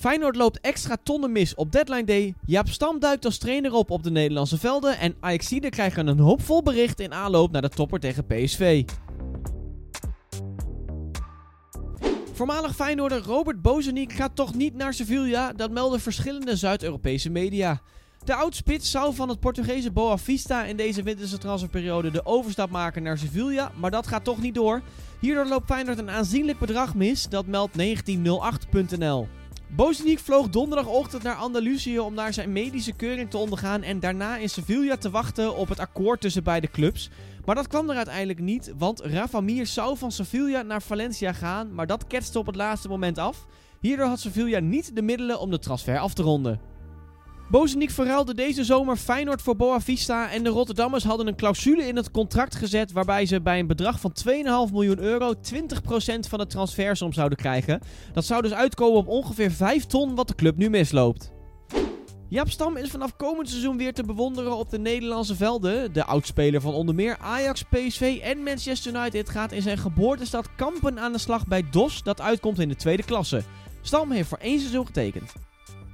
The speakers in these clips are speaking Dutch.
Feyenoord loopt extra tonnen mis op deadline day. Jaap Stam duikt als trainer op op de Nederlandse velden. En Ajaxide krijgen een hoopvol bericht in aanloop naar de topper tegen PSV. Voormalig Feyenoorder Robert Bozeniek gaat toch niet naar Sevilla, dat melden verschillende Zuid-Europese media. De oudspits zou van het Portugese Boa Vista in deze winterse transferperiode de overstap maken naar Sevilla, maar dat gaat toch niet door. Hierdoor loopt Feyenoord een aanzienlijk bedrag mis, dat meldt 1908.nl. Bozeniek vloog donderdagochtend naar Andalusië om daar zijn medische keuring te ondergaan en daarna in Sevilla te wachten op het akkoord tussen beide clubs. Maar dat kwam er uiteindelijk niet, want Rafa Mir zou van Sevilla naar Valencia gaan, maar dat ketste op het laatste moment af. Hierdoor had Sevilla niet de middelen om de transfer af te ronden. Bozeniek verruilde deze zomer Feyenoord voor Boa Vista en de Rotterdammers hadden een clausule in het contract gezet waarbij ze bij een bedrag van 2,5 miljoen euro 20% van de transfersom zouden krijgen. Dat zou dus uitkomen op ongeveer 5 ton wat de club nu misloopt. Jaap Stam is vanaf komend seizoen weer te bewonderen op de Nederlandse velden. De oudspeler van onder meer Ajax, PSV en Manchester United gaat in zijn geboortestad Kampen aan de slag bij DOS, dat uitkomt in de tweede klasse. Stam heeft voor één seizoen getekend.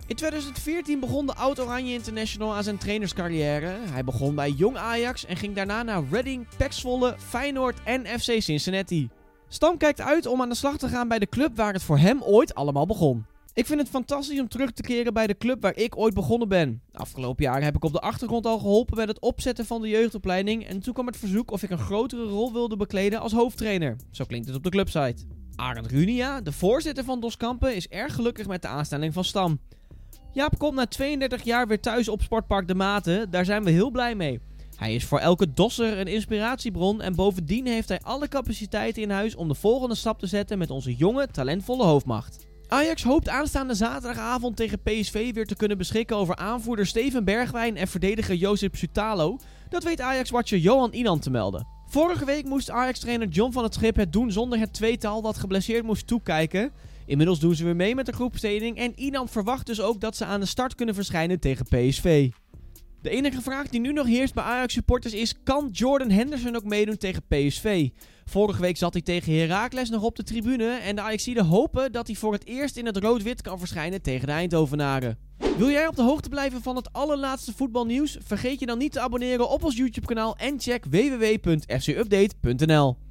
In 2014 begon de Oud-Oranje International aan zijn trainerscarrière. Hij begon bij Jong Ajax en ging daarna naar Reading, Pek Zwolle, Feyenoord en FC Cincinnati. Stam kijkt uit om aan de slag te gaan bij de club waar het voor hem ooit allemaal begon. Ik vind het fantastisch om terug te keren bij de club waar ik ooit begonnen ben. Afgelopen jaren heb ik op de achtergrond al geholpen bij het opzetten van de jeugdopleiding en toen kwam het verzoek of ik een grotere rol wilde bekleden als hoofdtrainer. Zo klinkt het op de clubsite. Arend Runia, de voorzitter van Dos Kampen, is erg gelukkig met de aanstelling van Stam. Jaap komt na 32 jaar weer thuis op Sportpark De Maten. Daar zijn we heel blij mee. Hij is voor elke dosser een inspiratiebron en bovendien heeft hij alle capaciteiten in huis om de volgende stap te zetten met onze jonge, talentvolle hoofdmacht. Ajax hoopt aanstaande zaterdagavond tegen PSV weer te kunnen beschikken over aanvoerder Steven Bergwijn en verdediger Josip Sutalo. Dat weet Ajax-watcher Johan Inan te melden. Vorige week moest Ajax-trainer John van het Schip het doen zonder het tweetal dat geblesseerd moest toekijken. Inmiddels doen ze weer mee met de groepsteding en Inan verwacht dus ook dat ze aan de start kunnen verschijnen tegen PSV. De enige vraag die nu nog heerst bij Ajax supporters is: kan Jordan Henderson ook meedoen tegen PSV? Vorige week zat hij tegen Heracles nog op de tribune en de Ajaxiden hopen dat hij voor het eerst in het rood-wit kan verschijnen tegen de Eindhovenaren. Wil jij op de hoogte blijven van het allerlaatste voetbalnieuws? Vergeet je dan niet te abonneren op ons YouTube kanaal en check www.fcupdate.nl